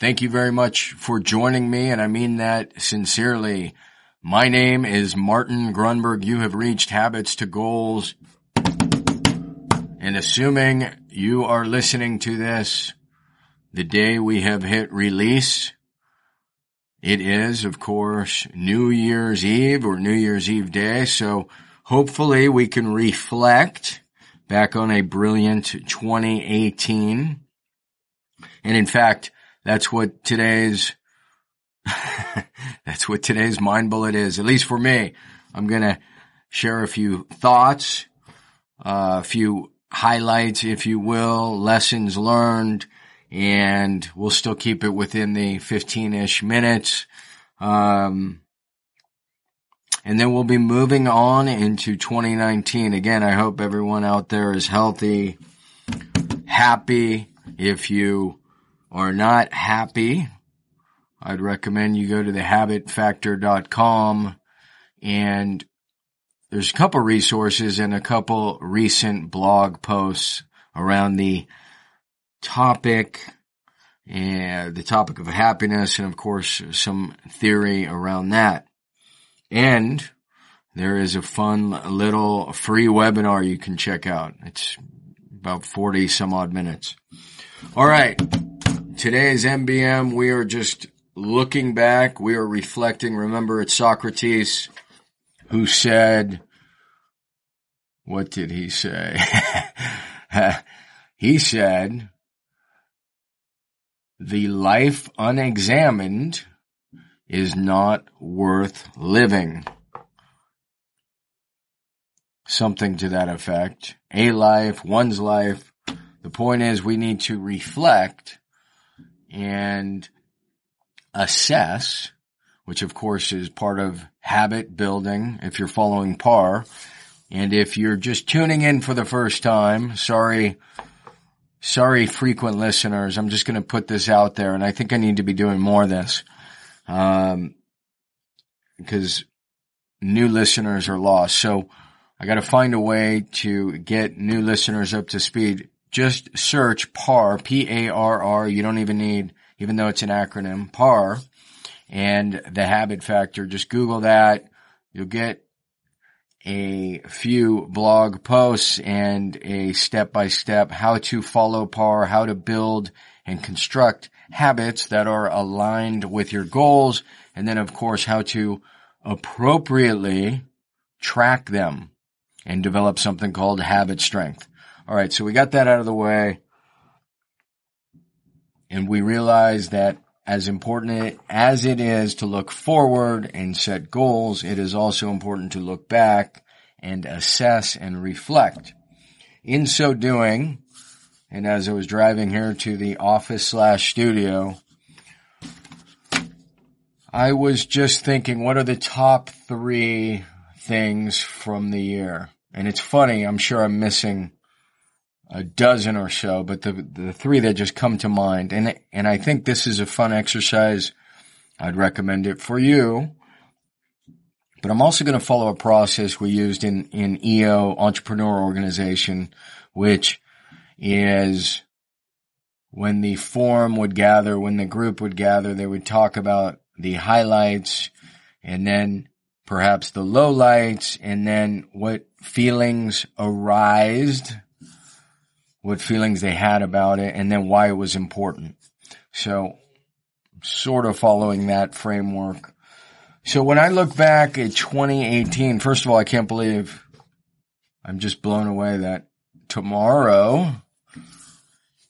Thank you very much for joining me, and I mean that sincerely. My name is Martin Grunberg. You have reached Habits to Goals. And assuming you are listening to this the day we have hit release, it is, of course, New Year's Eve or New Year's Eve day. So hopefully we can reflect back on a brilliant 2018. And in fact, that's what today's, that's what today's mind bullet is, at least for me. I'm going to share a few thoughts, uh, a few highlights, if you will, lessons learned, and we'll still keep it within the 15-ish minutes. Um, and then we'll be moving on into 2019. Again, I hope everyone out there is healthy, happy. If you are not happy, I'd recommend you go to thehabitfactor.com and there's a couple resources and a couple recent blog posts around the topic and the topic of happiness and of course some theory around that. And there is a fun little free webinar you can check out. It's about 40 some odd minutes. All right. Today's MBM, we are just looking back. We are reflecting. Remember, it's Socrates who said, what did he say? he said, the life unexamined is not worth living. Something to that effect. A life, one's life. The point is we need to reflect and assess, which of course is part of habit building if you're following PAR. And if you're just tuning in for the first time, sorry, sorry frequent listeners, I'm just going to put this out there and I think I need to be doing more of this. Um, because new listeners are lost. So I got to find a way to get new listeners up to speed just search PAR, P-A-R-R. You don't even need, even though it's an acronym, PAR and the habit factor. Just Google that. You'll get a few blog posts and a step by step how to follow PAR, how to build and construct habits that are aligned with your goals. And then of course how to appropriately track them and develop something called habit strength. All right, so we got that out of the way. And we realize that as important as it is to look forward and set goals, it is also important to look back and assess and reflect. In so doing, and as I was driving here to the office slash studio, I was just thinking, what are the top three things from the year? And it's funny, I'm sure I'm missing a dozen or so, but the the three that just come to mind, and and I think this is a fun exercise. I'd recommend it for you. But I'm also going to follow a process we used in in EO Entrepreneur Organization, which is when the forum would gather, when the group would gather, they would talk about the highlights and then perhaps the lowlights and then what feelings arised what feelings they had about it, and then why it was important. So, sort of following that framework. So when I look back at 2018, first of all, I can't believe I'm just blown away that tomorrow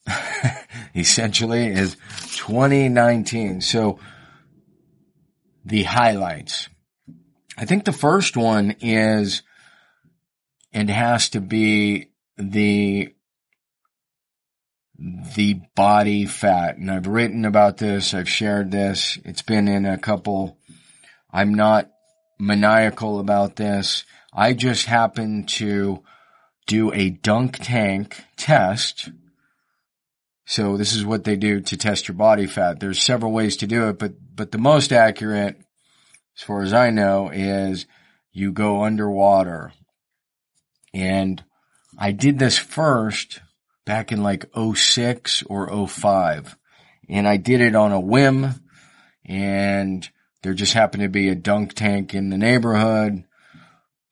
essentially is 2019. So the highlights. I think the first one is and has to be the the body fat. And I've written about this. I've shared this. It's been in a couple I'm not maniacal about this. I just happen to do a dunk tank test. So this is what they do to test your body fat. There's several ways to do it, but, but the most accurate, as far as I know, is you go underwater. And I did this first back in like 06 or 05. And I did it on a whim and there just happened to be a dunk tank in the neighborhood.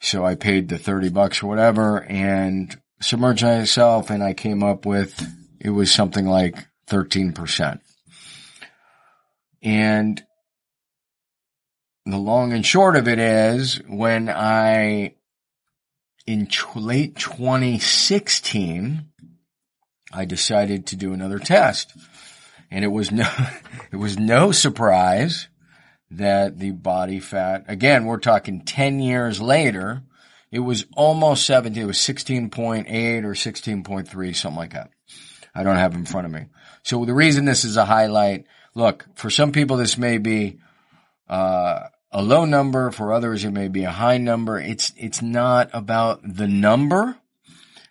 So I paid the 30 bucks or whatever and submerged myself and I came up with, it was something like 13%. And the long and short of it is when I, in late 2016, I decided to do another test. And it was no, it was no surprise that the body fat, again, we're talking 10 years later, it was almost 17, it was 16.8 or 16.3, something like that. I don't have in front of me. So the reason this is a highlight, look, for some people this may be, uh, a low number. For others, it may be a high number. It's, it's not about the number.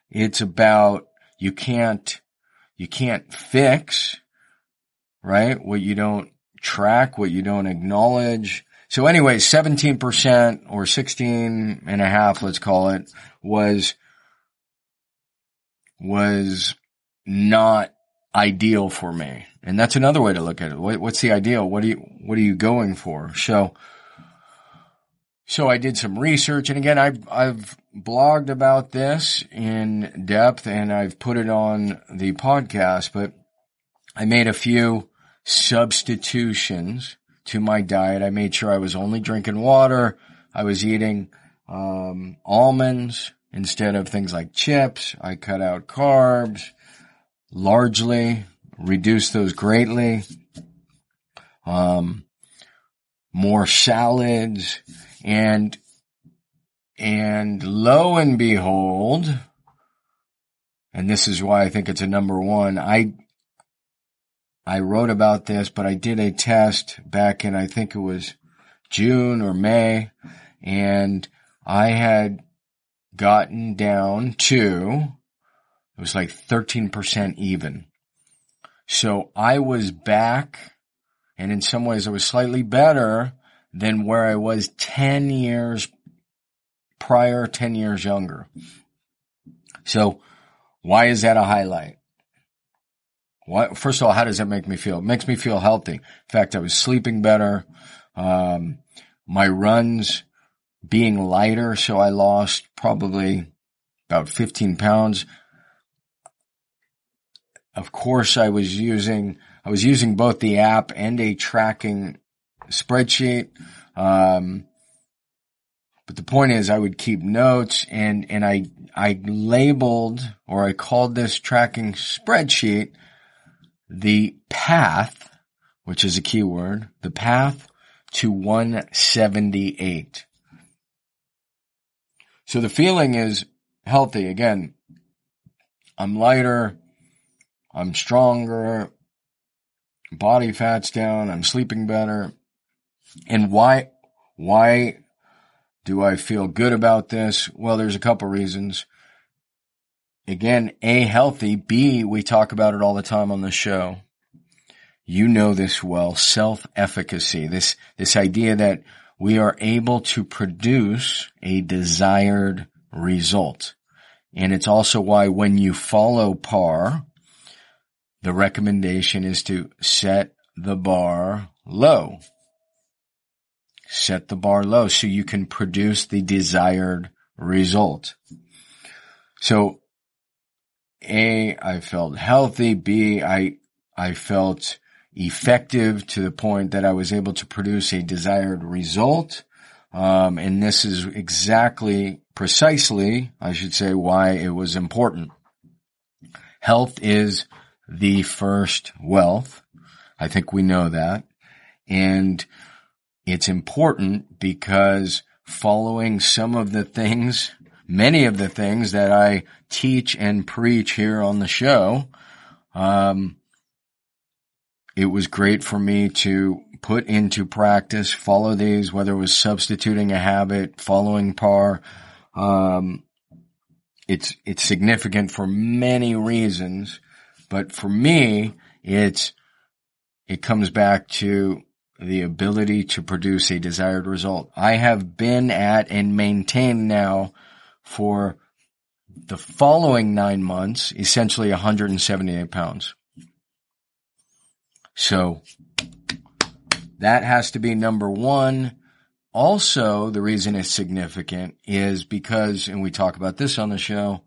It's about you can't, you can't fix, right? What you don't track, what you don't acknowledge. So anyway, 17% or 16 and a half, let's call it, was, was not ideal for me. And that's another way to look at it. what's the ideal? What are you, what are you going for? So, so I did some research and again, I've, I've blogged about this in depth and I've put it on the podcast, but I made a few substitutions to my diet. I made sure I was only drinking water. I was eating, um, almonds instead of things like chips. I cut out carbs largely, reduced those greatly. Um, more salads and, and lo and behold, and this is why I think it's a number one. I, I wrote about this, but I did a test back in, I think it was June or May, and I had gotten down to, it was like 13% even. So I was back, and in some ways I was slightly better than where I was 10 years prior, 10 years younger. So why is that a highlight? What, first of all, how does that make me feel? It makes me feel healthy. In fact, I was sleeping better. Um, my runs being lighter, so I lost probably about 15 pounds. Of course, I was using, I was using both the app and a tracking spreadsheet. Um, but the point is I would keep notes and, and I, I labeled or I called this tracking spreadsheet the path, which is a keyword, the path to 178. So the feeling is healthy. Again, I'm lighter. I'm stronger. Body fat's down. I'm sleeping better. And why, why do I feel good about this? Well, there's a couple reasons again, A, healthy. B, we talk about it all the time on the show. You know this well, self-efficacy. This, this idea that we are able to produce a desired result. And it's also why when you follow PAR, the recommendation is to set the bar low. Set the bar low so you can produce the desired result. So a, I felt healthy. B, I, I felt effective to the point that I was able to produce a desired result. Um, and this is exactly, precisely, I should say, why it was important. Health is the first wealth. I think we know that. And it's important because following some of the things many of the things that I teach and preach here on the show. Um, it was great for me to put into practice, follow these, whether it was substituting a habit, following par, um, it's, it's significant for many reasons, but for me, it's, it comes back to the ability to produce a desired result. I have been at and maintained now for the following nine months, essentially 178 pounds. So that has to be number one. Also, the reason it's significant is because, and we talk about this on the show,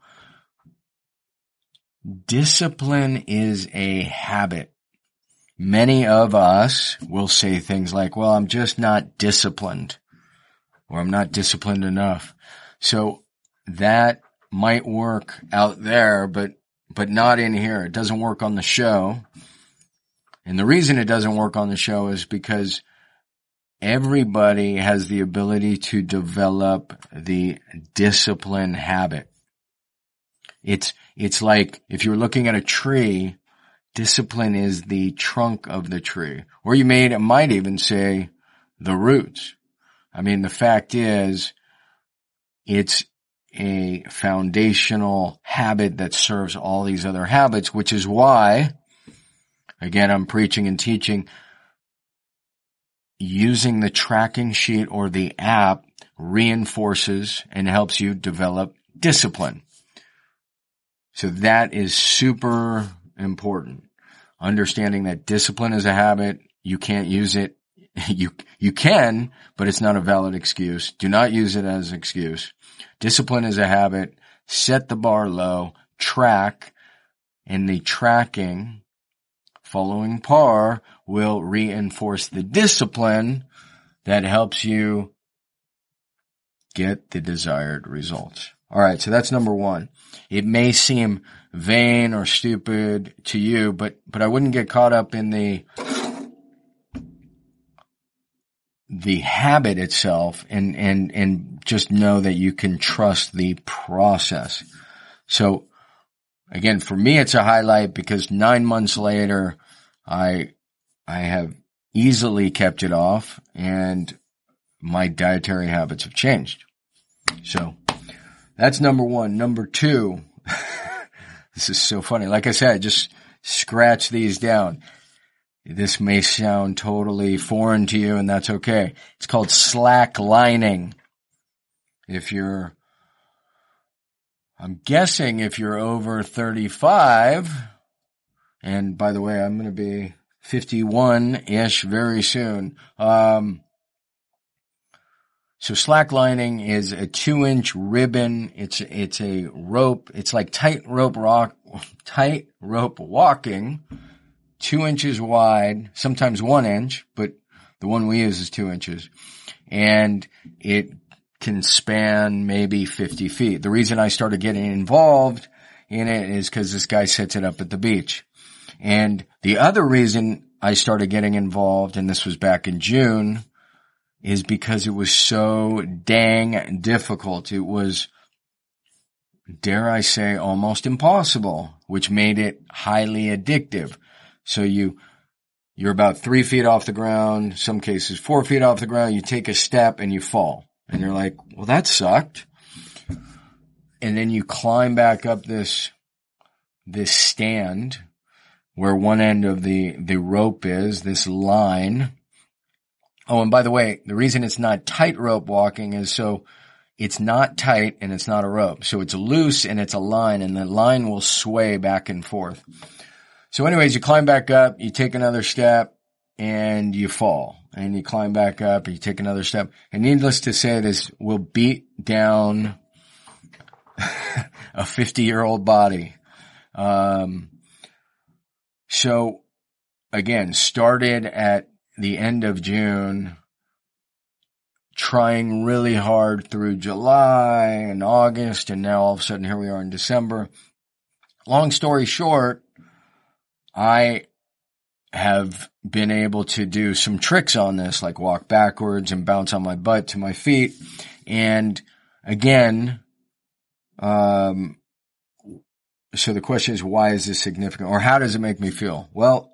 discipline is a habit. Many of us will say things like, well, I'm just not disciplined or I'm not disciplined enough. So that might work out there, but, but not in here. It doesn't work on the show. And the reason it doesn't work on the show is because everybody has the ability to develop the discipline habit. It's, it's like if you're looking at a tree, discipline is the trunk of the tree. Or you may, might even say the roots. I mean, the fact is, it's a foundational habit that serves all these other habits, which is why, again, I'm preaching and teaching using the tracking sheet or the app reinforces and helps you develop discipline. So that is super important. Understanding that discipline is a habit. You can't use it. You, you can, but it's not a valid excuse. Do not use it as an excuse. Discipline is a habit. Set the bar low, track, and the tracking following par will reinforce the discipline that helps you get the desired results. All right. So that's number one. It may seem vain or stupid to you, but, but I wouldn't get caught up in the, the habit itself and, and, and just know that you can trust the process. So again, for me, it's a highlight because nine months later, I, I have easily kept it off and my dietary habits have changed. So that's number one. Number two, this is so funny. Like I said, just scratch these down. This may sound totally foreign to you and that's okay. It's called slack lining. If you're, I'm guessing if you're over 35, and by the way, I'm going to be 51-ish very soon. Um, so slacklining is a two inch ribbon. It's, it's a rope. It's like tight rope rock, tight rope walking, two inches wide, sometimes one inch, but the one we use is two inches and it can span maybe 50 feet. The reason I started getting involved in it is because this guy sets it up at the beach. And the other reason I started getting involved, and this was back in June, is because it was so dang difficult. It was, dare I say, almost impossible, which made it highly addictive. So you, you're about three feet off the ground, some cases four feet off the ground, you take a step and you fall. And you're like, well, that sucked. And then you climb back up this, this stand where one end of the, the rope is, this line. Oh, and by the way, the reason it's not tightrope walking is so it's not tight and it's not a rope. So it's loose and it's a line and the line will sway back and forth. So anyways, you climb back up, you take another step and you fall and you climb back up and you take another step. And needless to say, this will beat down a 50 year old body. Um, so again, started at the end of June, trying really hard through July and August, and now all of a sudden here we are in December. Long story short, I have been able to do some tricks on this, like walk backwards and bounce on my butt to my feet. And again, um, so the question is, why is this significant or how does it make me feel? Well,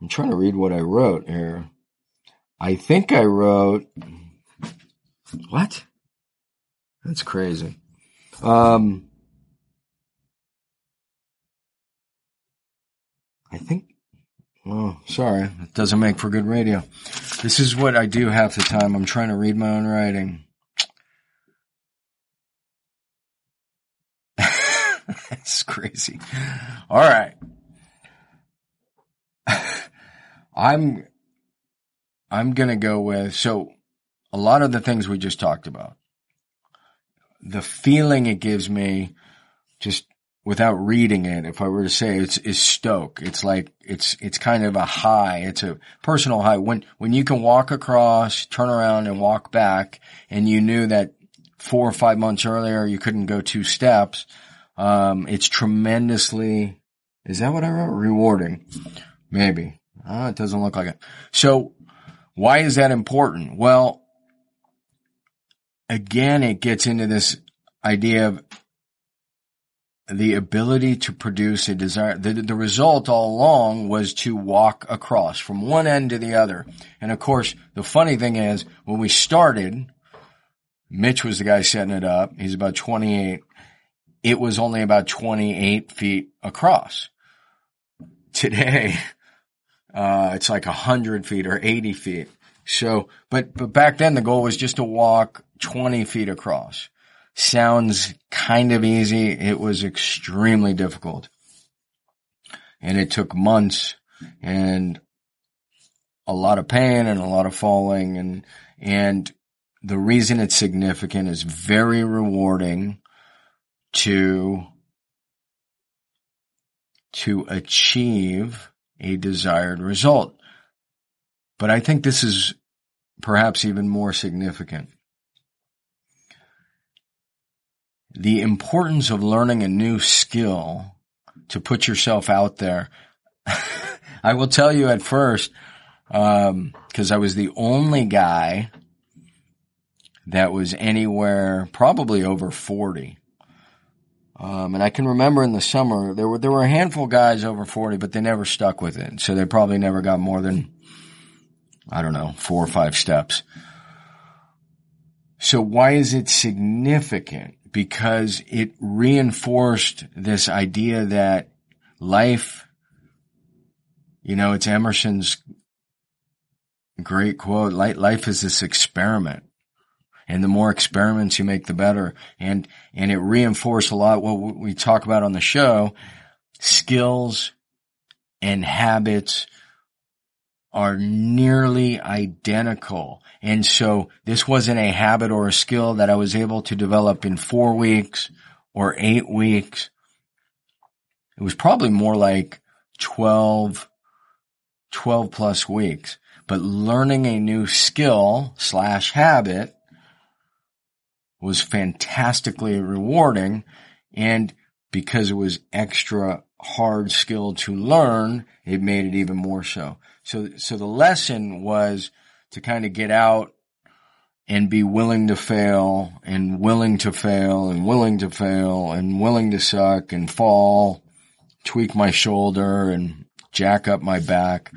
I'm trying to read what I wrote here. I think I wrote, what? That's crazy. Um, I think, oh, sorry. It doesn't make for good radio. This is what I do half the time. I'm trying to read my own writing. That's crazy. All right. I'm, I'm going to go with, so a lot of the things we just talked about, the feeling it gives me just without reading it, if I were to say it's, is stoke. It's like, it's, it's kind of a high. It's a personal high. When, when you can walk across, turn around and walk back and you knew that four or five months earlier you couldn't go two steps, um, it's tremendously, is that what I wrote? Rewarding. Maybe. It doesn't look like it. So why is that important? Well, again, it gets into this idea of the ability to produce a desire. The, the result all along was to walk across from one end to the other. And of course, the funny thing is when we started, Mitch was the guy setting it up. He's about 28 it was only about 28 feet across. Today, uh, it's like 100 feet or 80 feet. So, but, but back then the goal was just to walk 20 feet across. Sounds kind of easy. It was extremely difficult. And it took months and a lot of pain and a lot of falling and, and the reason it's significant is very rewarding to to achieve a desired result. But I think this is perhaps even more significant. The importance of learning a new skill to put yourself out there. I will tell you at first, um, cause I was the only guy that was anywhere probably over 40 um, and I can remember in the summer there were there were a handful of guys over forty, but they never stuck with it. So they probably never got more than I don't know four or five steps. So why is it significant? Because it reinforced this idea that life, you know, it's Emerson's great quote, life is this experiment and the more experiments you make, the better. And, and it reinforced a lot what we talk about on the show. Skills and habits are nearly identical. And so this wasn't a habit or a skill that I was able to develop in four weeks or eight weeks. It was probably more like 12, 12 plus weeks. But learning a new skill slash habit was fantastically rewarding. And because it was extra hard skill to learn, it made it even more so. So, so the lesson was to kind of get out and be willing to fail and willing to fail and willing to fail and willing to suck and fall, tweak my shoulder and jack up my back.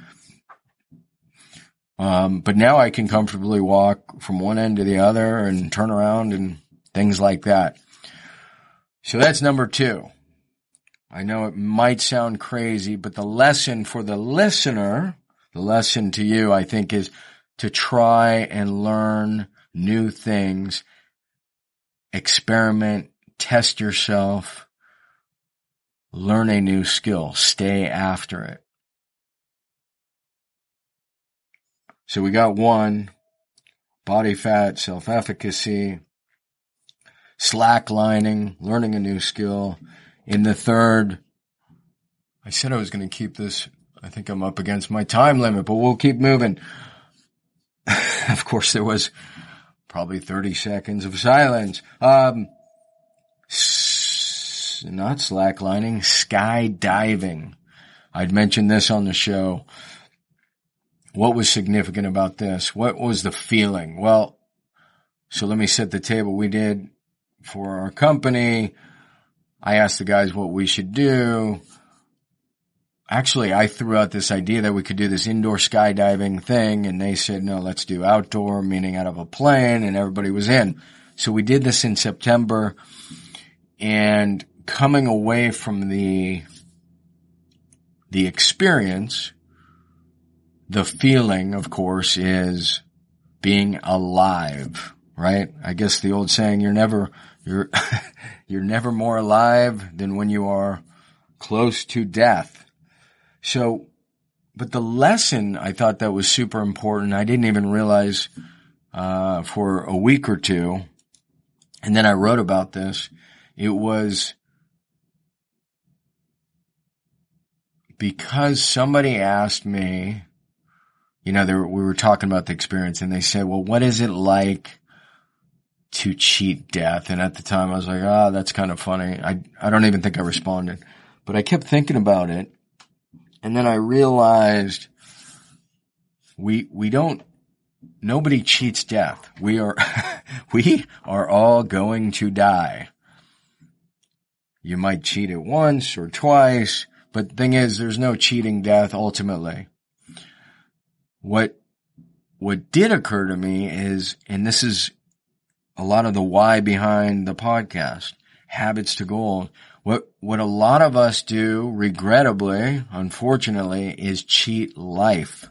Um, but now I can comfortably walk from one end to the other and turn around and things like that. So that's number two. I know it might sound crazy, but the lesson for the listener, the lesson to you, I think is to try and learn new things, experiment, test yourself, learn a new skill, stay after it. So we got one, body fat, self-efficacy, slacklining, learning a new skill. In the third, I said I was going to keep this. I think I'm up against my time limit, but we'll keep moving. of course, there was probably 30 seconds of silence. Um, s- not slacklining, skydiving. I'd mentioned this on the show. What was significant about this? What was the feeling? Well, so let me set the table. We did for our company. I asked the guys what we should do. actually I threw out this idea that we could do this indoor skydiving thing and they said, no, let's do outdoor, meaning out of a plane and everybody was in. So we did this in September and coming away from the, the experience, the feeling, of course, is being alive, right? I guess the old saying, you're never, you're, you're never more alive than when you are close to death. So, but the lesson I thought that was super important. I didn't even realize, uh, for a week or two. And then I wrote about this. It was because somebody asked me, you know, we were talking about the experience and they said, well, what is it like to cheat death? And at the time I was like, ah, oh, that's kind of funny. I, I don't even think I responded, but I kept thinking about it. And then I realized we, we don't, nobody cheats death. We are, we are all going to die. You might cheat it once or twice, but the thing is, there's no cheating death ultimately. What, what did occur to me is, and this is a lot of the why behind the podcast, Habits to Goals. What, what a lot of us do, regrettably, unfortunately, is cheat life.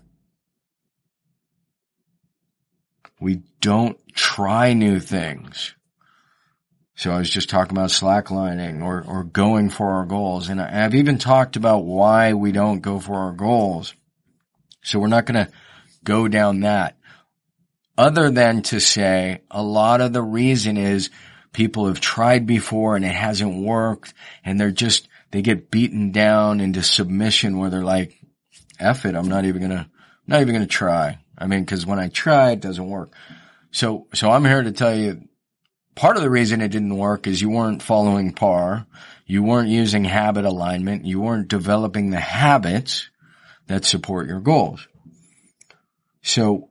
We don't try new things. So I was just talking about slacklining or, or going for our goals. And I've even talked about why we don't go for our goals. So we're not going to go down that other than to say a lot of the reason is people have tried before and it hasn't worked and they're just, they get beaten down into submission where they're like, F it, I'm not even gonna, not even gonna try. I mean, cause when I try, it doesn't work. So, so I'm here to tell you part of the reason it didn't work is you weren't following PAR. You weren't using habit alignment. You weren't developing the habits that support your goals. So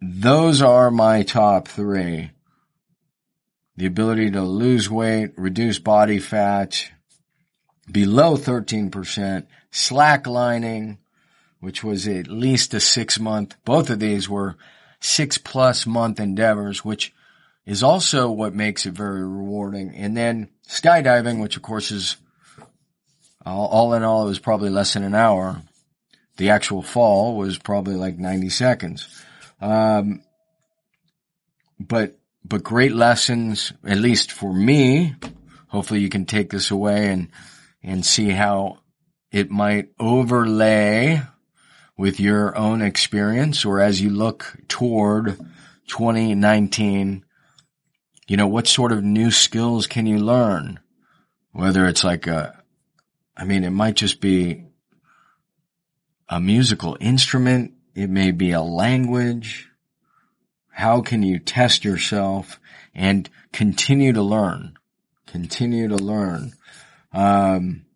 those are my top three. The ability to lose weight, reduce body fat below 13%, slacklining, which was at least a six month. Both of these were six plus month endeavors, which is also what makes it very rewarding. And then skydiving, which of course is all, in all, it was probably less than an hour. The actual fall was probably like 90 seconds. Um, but, but great lessons, at least for me. Hopefully you can take this away and, and see how it might overlay with your own experience or as you look toward 2019, you know, what sort of new skills can you learn? Whether it's like a, I mean, it might just be a musical instrument. It may be a language. How can you test yourself and continue to learn? Continue to learn. Um,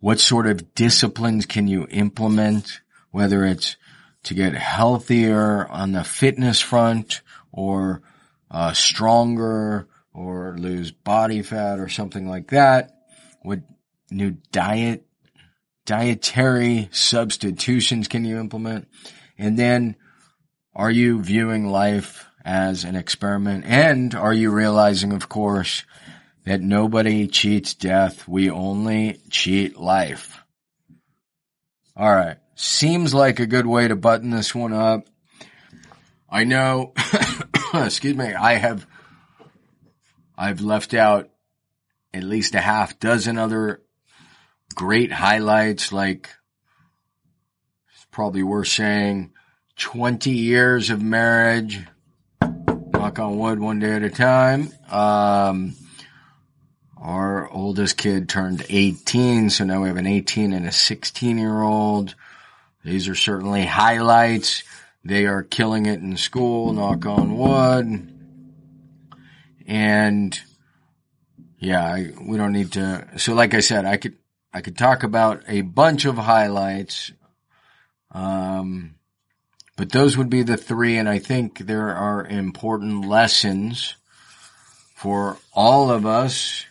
what sort of disciplines can you implement? Whether it's to get healthier on the fitness front or uh, stronger or lose body fat or something like that. What new diet dietary substitutions can you implement? And then are you viewing life as an experiment? And are you realizing, of course, that nobody cheats death. We only cheat life. All right. Seems like a good way to button this one up. I know, excuse me, I have, I've left out at least a half dozen other great highlights like it's probably worth saying 20 years of marriage knock on wood one day at a time. Um, our oldest kid turned 18 so now we have an 18 and a 16 year old these are certainly highlights. They are killing it in school knock on wood. And yeah, I, we don't need to. So like I said, I could, I could talk about a bunch of highlights. Um, but those would be the three. And I think there are important lessons for all of us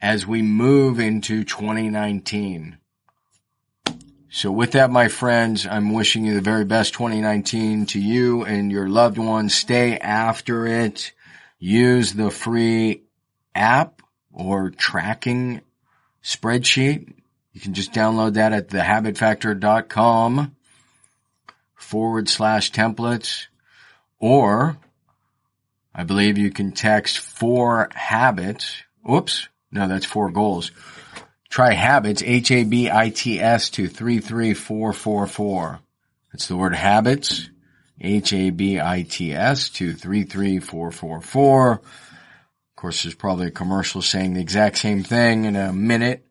as we move into 2019. So with that, my friends, I'm wishing you the very best 2019 to you and your loved ones. Stay after it. Use the free app or tracking spreadsheet. You can just download that at thehabitfactor.com forward slash templates or I believe you can text four habits. Oops. No, that's four goals. Try habits, H-A-B-I-T-S to 33444. That's the word habits, H-A-B-I-T-S to 33444. Of course, there's probably a commercial saying the exact same thing in a minute.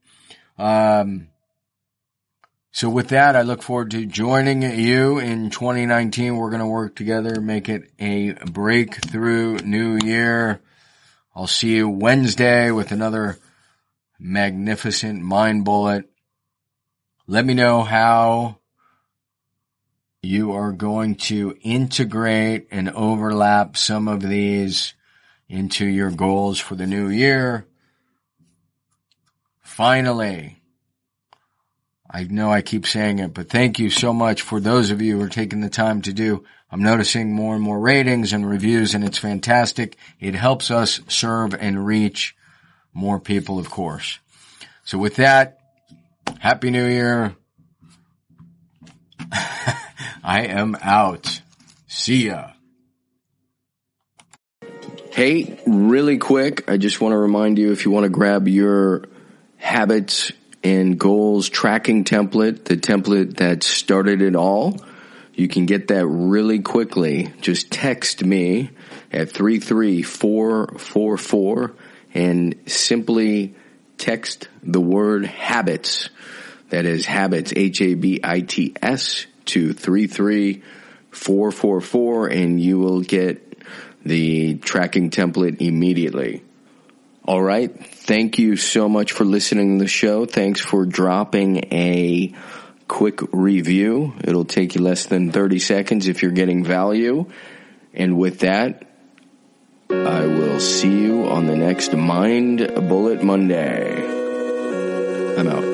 Um, so with that, I look forward to joining you in 2019. We're going to work together, make it a breakthrough new year. I'll see you Wednesday with another magnificent mind bullet. Let me know how you are going to integrate and overlap some of these into your goals for the new year. Finally, I know I keep saying it, but thank you so much for those of you who are taking the time to do. I'm noticing more and more ratings and reviews and it's fantastic. It helps us serve and reach more people, of course. So with that, Happy New Year. I am out. See ya. Hey, really quick, I just want to remind you if you want to grab your habits and goals tracking template, the template that started it all, you can get that really quickly. Just text me at 33444 and simply text the word habits. That is habits, H-A-B-I-T-S to 33444 and you will get the tracking template immediately. All right. Thank you so much for listening to the show. Thanks for dropping a quick review. It'll take you less than 30 seconds if you're getting value. And with that, I will see you on the next Mind Bullet Monday. I'm out.